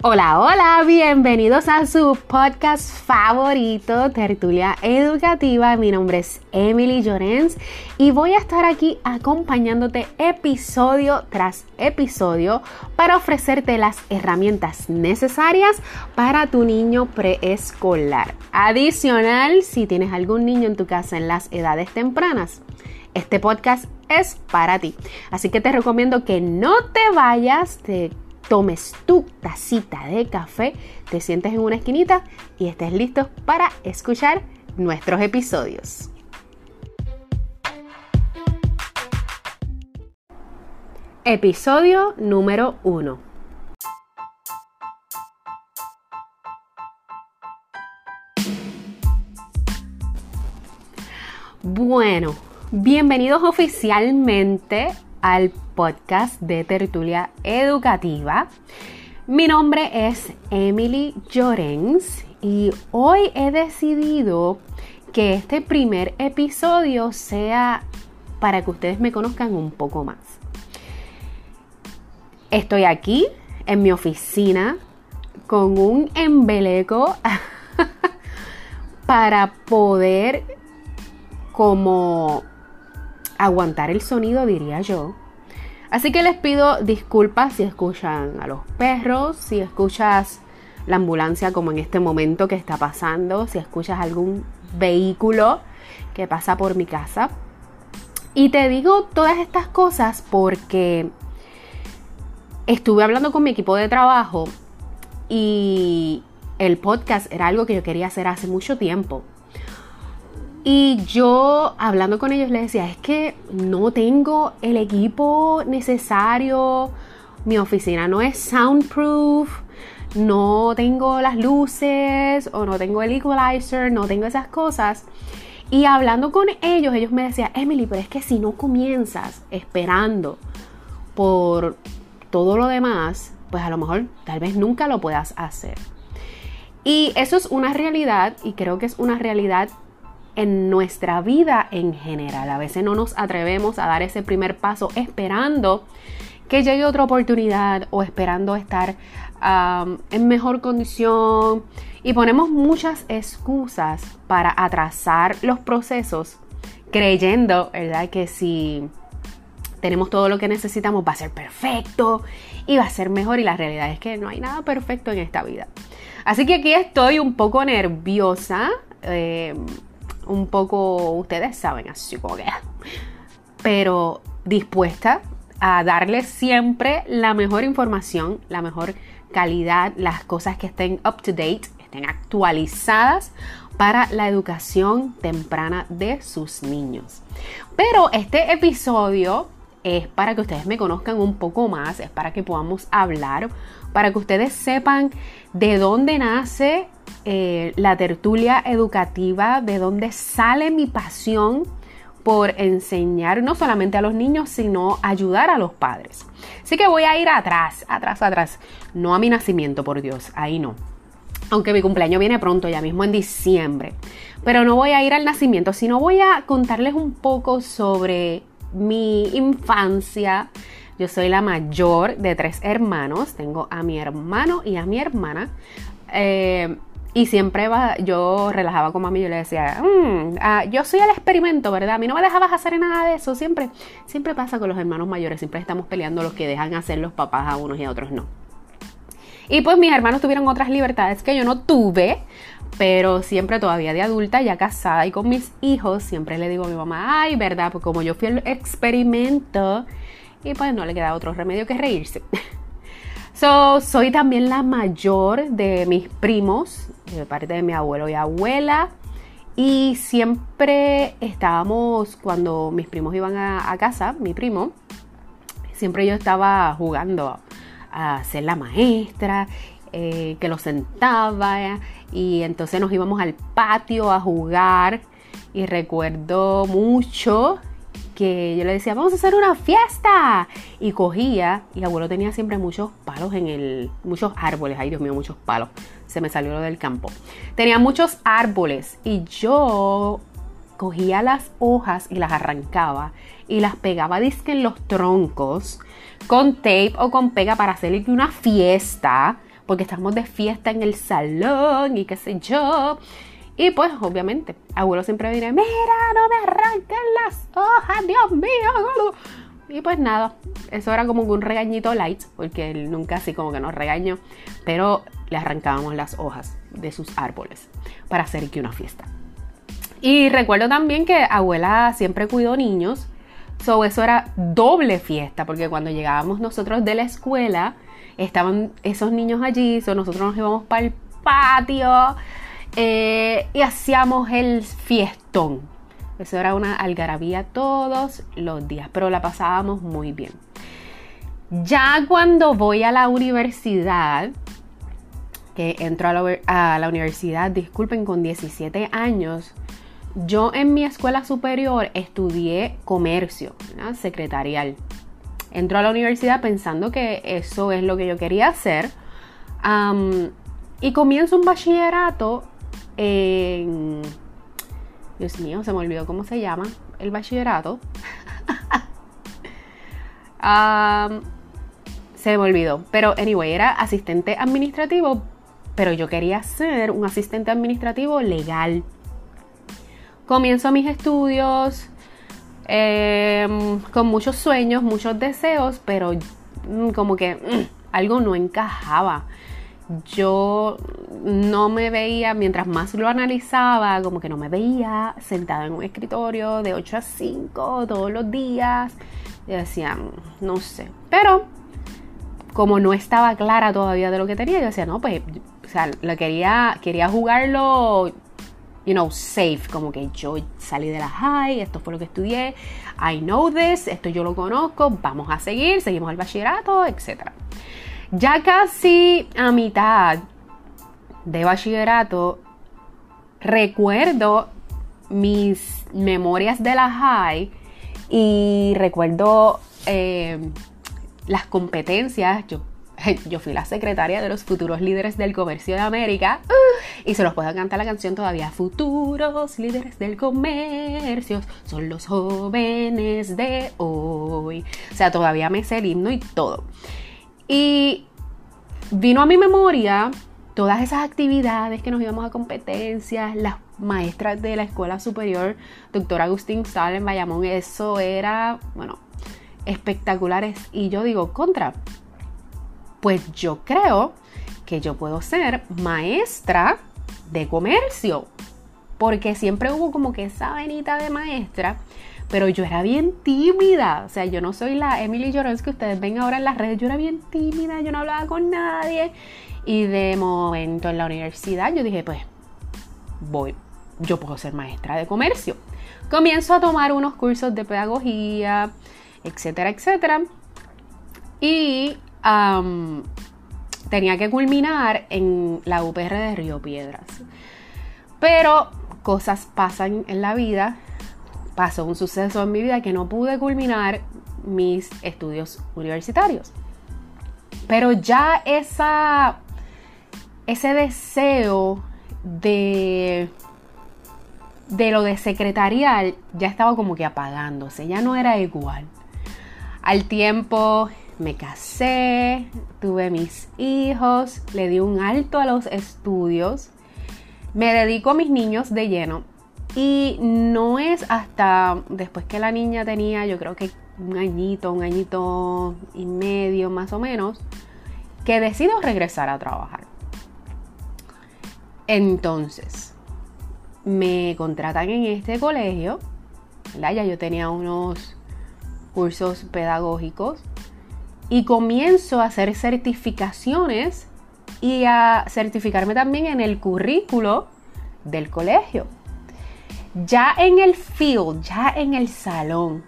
Hola, hola, bienvenidos a su podcast favorito, Tertulia Educativa. Mi nombre es Emily Llorens y voy a estar aquí acompañándote episodio tras episodio para ofrecerte las herramientas necesarias para tu niño preescolar. Adicional, si tienes algún niño en tu casa en las edades tempranas, este podcast es para ti. Así que te recomiendo que no te vayas, de tomes tu tacita de café, te sientes en una esquinita y estés listo para escuchar nuestros episodios. Episodio número 1. Bueno, bienvenidos oficialmente al podcast de Tertulia Educativa. Mi nombre es Emily Llorens y hoy he decidido que este primer episodio sea para que ustedes me conozcan un poco más. Estoy aquí en mi oficina con un embeleco para poder como aguantar el sonido, diría yo. Así que les pido disculpas si escuchan a los perros, si escuchas la ambulancia como en este momento que está pasando, si escuchas algún vehículo que pasa por mi casa. Y te digo todas estas cosas porque estuve hablando con mi equipo de trabajo y el podcast era algo que yo quería hacer hace mucho tiempo. Y yo hablando con ellos les decía, es que no tengo el equipo necesario, mi oficina no es soundproof, no tengo las luces o no tengo el equalizer, no tengo esas cosas. Y hablando con ellos, ellos me decían, Emily, pero es que si no comienzas esperando por todo lo demás, pues a lo mejor tal vez nunca lo puedas hacer. Y eso es una realidad y creo que es una realidad en nuestra vida en general. A veces no nos atrevemos a dar ese primer paso esperando que llegue otra oportunidad o esperando estar en mejor condición y ponemos muchas excusas para atrasar los procesos creyendo, ¿verdad? Que si tenemos todo lo que necesitamos va a ser perfecto y va a ser mejor y la realidad es que no hay nada perfecto en esta vida. Así que aquí estoy un poco nerviosa. Eh, un poco, ustedes saben, así como que, pero dispuesta a darles siempre la mejor información, la mejor calidad, las cosas que estén up to date, estén actualizadas para la educación temprana de sus niños. Pero este episodio es para que ustedes me conozcan un poco más, es para que podamos hablar, para que ustedes sepan de dónde nace eh, la tertulia educativa, de dónde sale mi pasión por enseñar no solamente a los niños, sino ayudar a los padres. Así que voy a ir atrás, atrás, atrás. No a mi nacimiento, por Dios, ahí no. Aunque mi cumpleaños viene pronto, ya mismo en diciembre. Pero no voy a ir al nacimiento, sino voy a contarles un poco sobre mi infancia. Yo soy la mayor de tres hermanos. Tengo a mi hermano y a mi hermana. Eh, y siempre va, yo relajaba con mami y yo le decía, mm, ah, yo soy el experimento, ¿verdad? A mí no me dejabas hacer nada de eso. Siempre, siempre pasa con los hermanos mayores. Siempre estamos peleando los que dejan hacer los papás a unos y a otros no. Y pues mis hermanos tuvieron otras libertades que yo no tuve, pero siempre todavía de adulta, ya casada y con mis hijos, siempre le digo a mi mamá, ay, ¿verdad? Pues como yo fui el experimento, y pues no le queda otro remedio que reírse. So, soy también la mayor de mis primos, de parte de mi abuelo y abuela. Y siempre estábamos, cuando mis primos iban a, casa, mi primo, siempre yo estaba jugando a ser la maestra, eh, que lo sentaba y entonces nos íbamos al patio a jugar y recuerdo mucho que yo le decía, vamos a hacer una fiesta. Y cogía, y abuelo tenía siempre muchos palos en el, muchos árboles, ay Dios mío, muchos palos. Se me salió lo del campo. Tenía muchos árboles y yo cogía las hojas y las arrancaba y las pegaba disque en los troncos con tape o con pega para hacerle una fiesta porque estamos de fiesta en el salón y qué sé yo. Y pues, obviamente, abuelo siempre viene, mira, no me arranquen las hojas, Dios mío. Y pues nada, eso era como un regañito light, porque él nunca así como que nos regañó, pero le arrancábamos las hojas de sus árboles para hacer aquí una fiesta. Y recuerdo también que abuela siempre cuidó niños, so eso era doble fiesta, porque cuando llegábamos nosotros de la escuela, estaban esos niños allí, so nosotros nos íbamos para el patio eh, y hacíamos el fiestón. Eso era una algarabía todos los días, pero la pasábamos muy bien. Ya cuando voy a la universidad, que entro a la, universidad, disculpen, con 17 años, yo en mi escuela superior estudié comercio, secretarial. Entro a la universidad pensando que eso es lo que yo quería hacer. y comienzo un bachillerato en Dios mío, se me olvidó cómo se llama el bachillerato. se me olvidó. Pero, anyway, era asistente administrativo, pero yo quería ser un asistente administrativo legal. Comienzo mis estudios em, con muchos sueños, muchos deseos, pero mm, como que mm, algo no encajaba yo no me veía, mientras más lo analizaba, como que no me veía sentada en un escritorio de 8 a 5 todos los días. Y decía, no sé. Pero como no estaba clara todavía de lo que tenía, yo decía, no, pues, o sea, lo quería, quería jugarlo, you know, safe, como que yo salí de la high, esto fue lo que estudié, I know this, esto yo lo conozco, vamos a seguir, seguimos el bachillerato, etcétera. Ya casi a mitad de bachillerato, recuerdo mis memorias de la high y recuerdo eh, las competencias. Yo, yo fui la secretaria de los futuros líderes del comercio de América y se los puedo cantar la canción todavía. Futuros líderes del comercio son los jóvenes de hoy. O sea, todavía me sé el himno y todo. Y vino a mi memoria todas esas actividades que nos íbamos a competencias, las maestras de la escuela superior, doctor Agustín Sal en Bayamón, eso era, bueno, espectaculares. Y yo digo, contra, pues yo creo que yo puedo ser maestra de comercio, porque siempre hubo como que esa venita de maestra pero yo era bien tímida. O sea, yo no soy la Emily Llorens que ustedes ven ahora en las redes. Yo era bien tímida, yo no hablaba con nadie. Y de momento en la universidad yo dije, pues, voy, yo puedo ser maestra de comercio. Comienzo a tomar unos cursos de pedagogía, etcétera, etcétera. Y tenía que culminar en la UPR de Río Piedras. Pero cosas pasan en la vida pasó un suceso en mi vida que no pude culminar mis estudios universitarios. Pero ya esa, ese deseo de, de lo de secretarial ya estaba como que apagándose, ya no era igual. Al tiempo me casé, tuve mis hijos, le di un alto a los estudios, me dedico a mis niños de lleno y no es hasta después que la niña tenía, yo creo que un añito, un añito y medio más o menos, que decido regresar a trabajar. Entonces, me contratan en este colegio, Ya yo tenía unos cursos pedagógicos y comienzo a hacer certificaciones y a certificarme también en el currículo del colegio. Ya en el field, ya en el salón,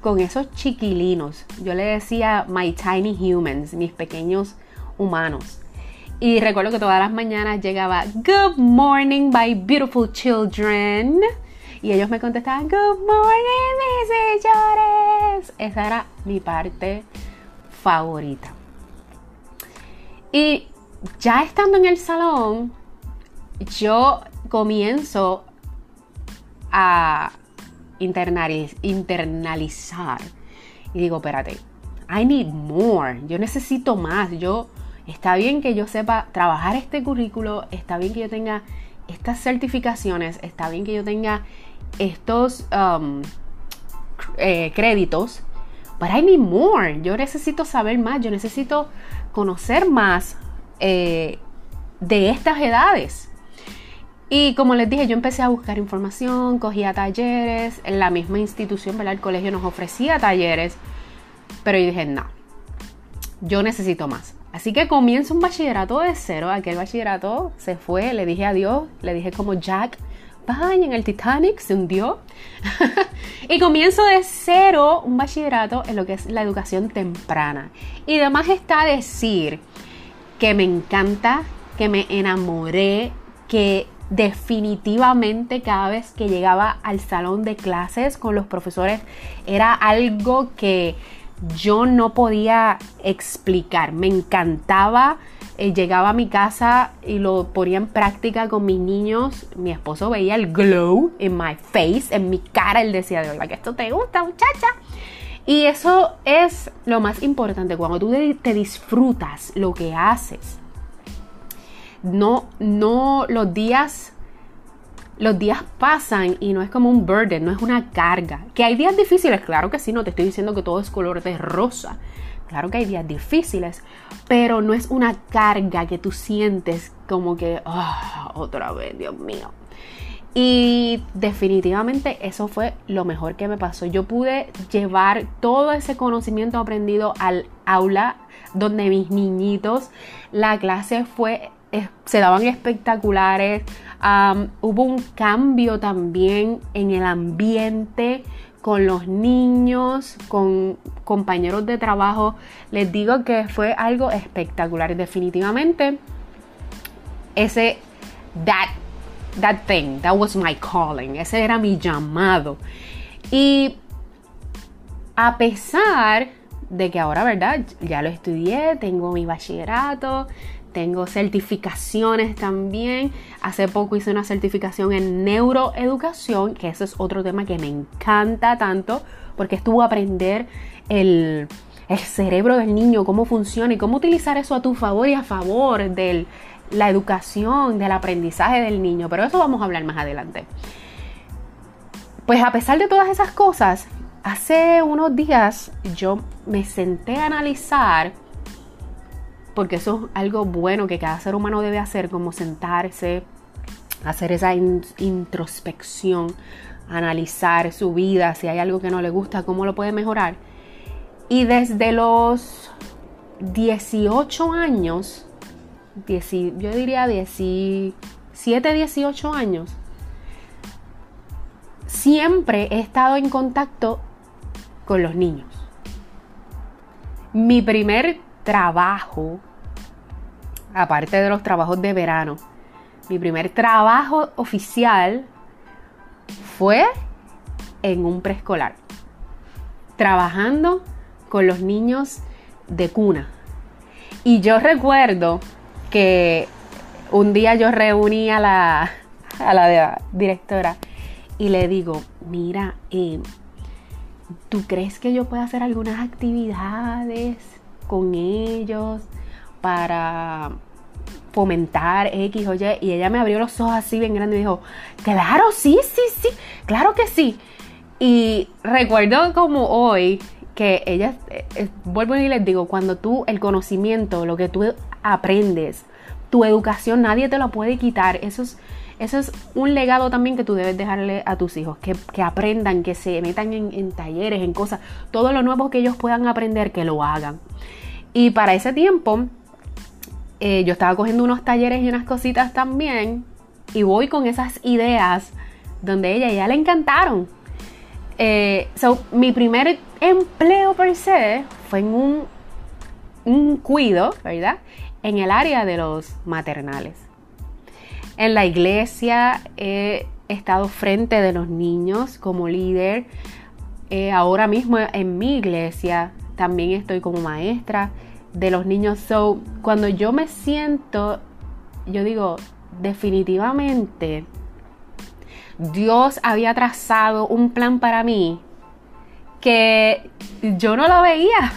con esos chiquilinos, yo le decía my tiny humans, mis pequeños humanos. Y recuerdo que todas las mañanas llegaba Good morning, my beautiful children. Y ellos me contestaban Good morning, mis señores. Esa era mi parte favorita. Y ya estando en el salón, yo comienzo a internalizar. Y digo, espérate, I need more. Yo necesito más. Yo está bien que yo sepa trabajar este currículo, está bien que yo tenga estas certificaciones, está bien que yo tenga estos um, eh, créditos, but I need more. Yo necesito saber más, yo necesito conocer más eh, de estas edades. Y como les dije, yo empecé a buscar información, cogía talleres, en la misma institución, ¿verdad? El colegio nos ofrecía talleres, pero yo dije, no, yo necesito más. Así que comienzo un bachillerato de cero, aquel bachillerato se fue, le dije adiós, le dije como Jack, bye, en el Titanic se hundió. y comienzo de cero un bachillerato en lo que es la educación temprana. Y además está decir que me encanta, que me enamoré, que definitivamente cada vez que llegaba al salón de clases con los profesores era algo que yo no podía explicar. Me encantaba. Eh, llegaba a mi casa y lo ponía en práctica con mis niños. Mi esposo veía el glow en my face, en mi cara. Él decía, de verdad que esto te gusta, muchacha. Y eso es lo más importante, cuando tú te disfrutas lo que haces no, no, los días, los días pasan y no es como un burden, no es una carga. Que hay días difíciles, claro que sí, no te estoy diciendo que todo es color de rosa. Claro que hay días difíciles, pero no es una carga que tú sientes como que, ah, otra vez, Dios mío. Y definitivamente eso fue lo mejor que me pasó. Yo pude llevar todo ese conocimiento aprendido al aula donde mis niñitos, la clase fue se daban espectaculares. hubo un cambio también en el ambiente con los niños, con compañeros de trabajo. Les digo que fue algo espectacular. Definitivamente, ese, that, that thing, that was my calling. Ese era mi llamado. Y a pesar de que ahora, ¿verdad? Ya lo estudié, tengo mi bachillerato, tengo certificaciones también. Hace poco hice una certificación en neuroeducación, que ese es otro tema que me encanta tanto, porque estuvo a aprender el, cerebro del niño, cómo funciona y cómo utilizar eso a tu favor y a favor de la educación, del aprendizaje del niño. Pero eso vamos a hablar más adelante. Pues a pesar de todas esas cosas, hace unos días yo me senté a analizar porque eso es algo bueno que cada ser humano debe hacer, como sentarse, hacer esa introspección, analizar su vida, si hay algo que no le gusta, cómo lo puede mejorar. Y desde los 18 años, yo diría 17, 18 años, siempre he estado en contacto con los niños. Mi primer trabajo, aparte de los trabajos de verano, mi primer trabajo oficial fue en un preescolar, trabajando con los niños de cuna. Y yo recuerdo que un día yo reuní a la, a la directora y le digo, mira, eh, ¿tú crees que yo pueda hacer algunas actividades con ellos para fomentar X o Y. Y ella me abrió los ojos así bien grandes y dijo, claro, sí, sí, sí, claro que sí. Y recuerdo como hoy que ella, eh, eh, vuelvo y les digo, cuando tú, el conocimiento, lo que tú aprendes, tu educación, nadie te lo puede quitar. Eso es, eso es un legado también que tú debes dejarle a tus hijos, que, aprendan, que se metan en, talleres, en cosas, todo lo nuevo que ellos puedan aprender, que lo hagan. Y para ese tiempo, eh, yo estaba cogiendo unos talleres y unas cositas también, y voy con esas ideas donde ella ya le encantaron. Eh, so, mi primer empleo per se fue en un, un cuido, ¿verdad? En el área de los maternales. En la iglesia he estado frente de los niños como líder. Eh, ahora mismo en mi iglesia también estoy como maestra de los niños. So, cuando yo me siento, yo digo, definitivamente Dios había trazado un plan para mí que yo no lo veía.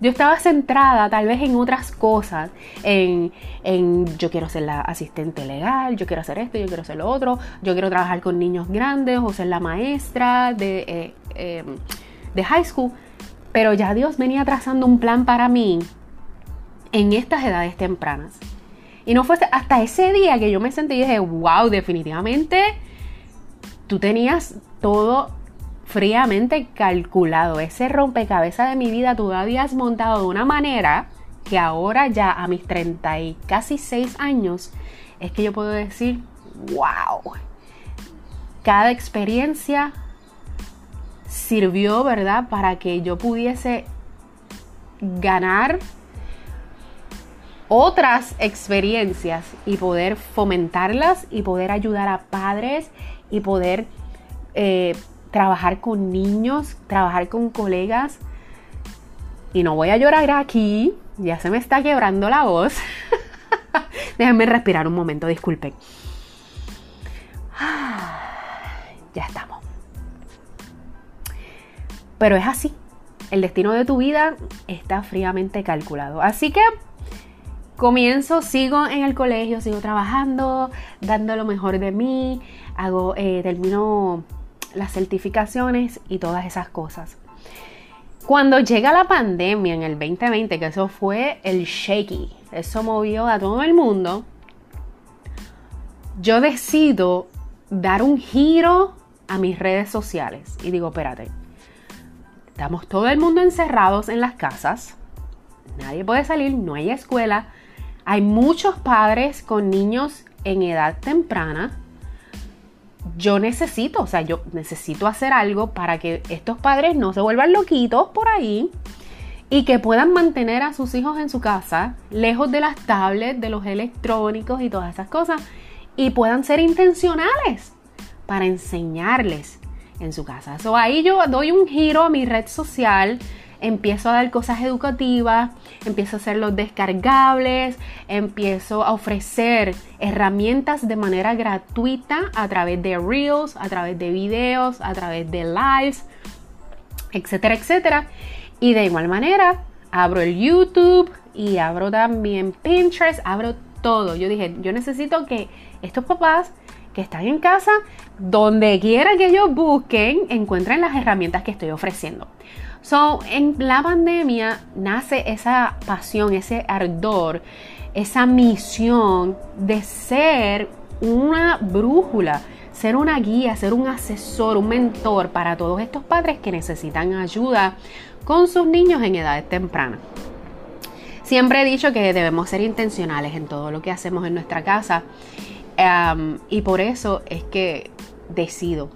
Yo estaba centrada tal vez en otras cosas, en, yo quiero ser la asistente legal, yo quiero hacer esto, yo quiero hacer lo otro, yo quiero trabajar con niños grandes o ser la maestra de, eh, em, de high school. Pero ya Dios venía trazando un plan para mí en estas edades tempranas. Y no fue hasta ese día que yo me sentí y dije, wow, definitivamente tú tenías todo fríamente calculado. Ese rompecabezas de mi vida tú habías montado de una manera que ahora ya a mis 30 y casi 6 años es que yo puedo decir, wow, cada experiencia sirvió, ¿verdad? Para que yo pudiese ganar otras experiencias y poder fomentarlas y poder ayudar a padres y poder eh, trabajar con niños, trabajar con colegas. Y no voy a llorar aquí, ya se me está quebrando la voz. Déjenme respirar un momento, disculpen. Ya estamos. Pero es así. El destino de tu vida está fríamente calculado. Así que comienzo, sigo en el colegio, sigo trabajando, dando lo mejor de mí, hago, eh, termino las certificaciones y todas esas cosas. Cuando llega la pandemia en el 2020, que eso fue el shaky, eso movió a todo el mundo, yo decido dar un giro a mis redes sociales y digo, espérate, estamos todo el mundo encerrados en las casas, nadie puede salir, no hay escuela, hay muchos padres con niños en edad temprana. Yo necesito, o sea, yo necesito hacer algo para que estos padres no se vuelvan loquitos por ahí y que puedan mantener a sus hijos en su casa, lejos de las tablets, de los electrónicos y todas esas cosas, y puedan ser intencionales para enseñarles en su casa. So, ahí yo doy un giro a mi red social empiezo a dar cosas educativas, empiezo a hacer los descargables, empiezo a ofrecer herramientas de manera gratuita a través de reels, a través de videos, a través de lives, etcétera, etcétera. Y de igual manera, abro el YouTube y abro también Pinterest, abro todo. Yo dije, yo necesito que estos papás que están en casa, donde quiera que ellos busquen, encuentren las herramientas que estoy ofreciendo. So, en la pandemia nace esa pasión, ese ardor, esa misión de ser una brújula, ser una guía, ser un asesor, un mentor para todos estos padres que necesitan ayuda con sus niños en edades tempranas. Siempre he dicho que debemos ser intencionales en todo lo que hacemos en nuestra casa y por eso es que decido.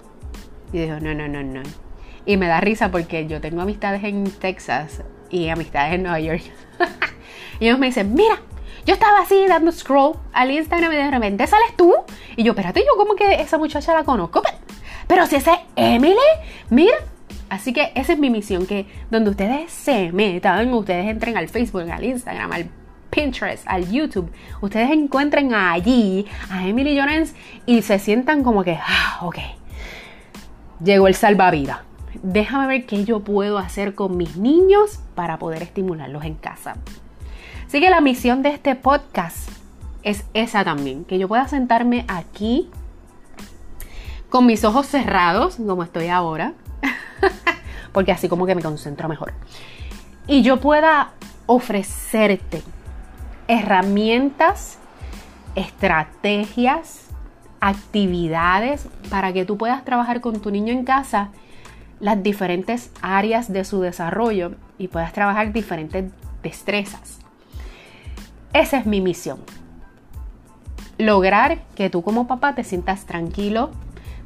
Y digo, no, no, no, no y me da risa porque yo tengo amistades en Texas y amistades en Nueva York. y ellos me dicen, mira, yo estaba así dando scroll al Instagram y de repente sales tú. Y yo, espérate, yo como que esa muchacha la conozco. Pero, si esa es Emily, mira. Así que esa es mi misión, que donde ustedes se metan, ustedes entren al Facebook, al Instagram, al Pinterest, al YouTube, ustedes encuentren allí a Emily Jones y se sientan como que, ah, ok, llegó el salvavidas déjame ver qué yo puedo hacer con mis niños para poder estimularlos en casa. Así que la misión de este podcast es esa también, que yo pueda sentarme aquí con mis ojos cerrados, como estoy ahora, porque así como que me concentro mejor. Y yo pueda ofrecerte herramientas, estrategias, actividades para que tú puedas trabajar con tu niño en casa las diferentes áreas de su desarrollo y puedas trabajar diferentes destrezas. Esa es mi misión. Lograr que tú como papá te sientas tranquilo,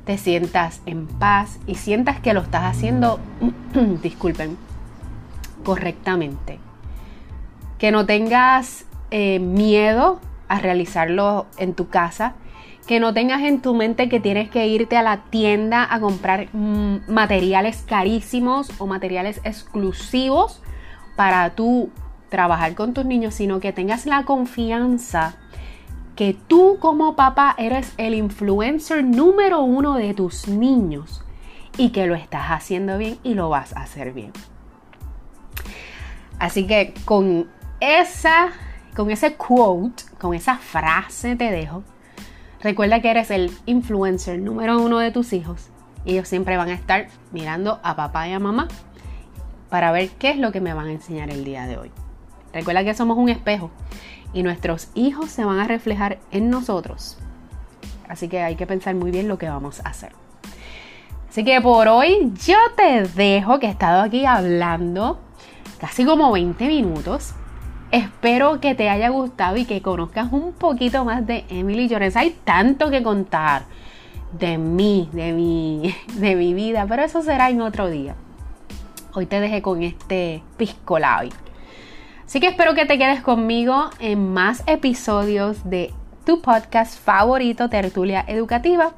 te sientas en paz y sientas que lo estás haciendo, disculpen, correctamente. Que no tengas eh, miedo a realizarlo en tu casa que no tengas en tu mente que tienes que irte a la tienda a comprar mm, materiales carísimos o materiales exclusivos para tú trabajar con tus niños, sino que tengas la confianza que tú como papá eres el influencer número uno de tus niños y que lo estás haciendo bien y lo vas a hacer bien. Así que con esa, con ese quote, con esa frase te dejo. Recuerda que eres el influencer número uno de tus hijos. Y ellos siempre van a estar mirando a papá y a mamá para ver qué es lo que me van a enseñar el día de hoy. Recuerda que somos un espejo y nuestros hijos se van a reflejar en nosotros. Así que hay que pensar muy bien lo que vamos a hacer. Así que por hoy yo te dejo que he estado aquí hablando casi como 20 minutos. Espero que te haya gustado y que conozcas un poquito más de Emily Jones. Hay tanto que contar de mí, de mi, de mi vida, pero eso será en otro día. Hoy te dejé con este pisco Así que espero que te quedes conmigo en más episodios de tu podcast favorito, Tertulia Educativa.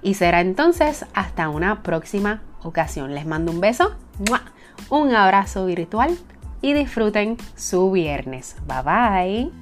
Y será entonces hasta una próxima ocasión. Les mando un beso, un abrazo virtual y disfruten su viernes. Bye bye.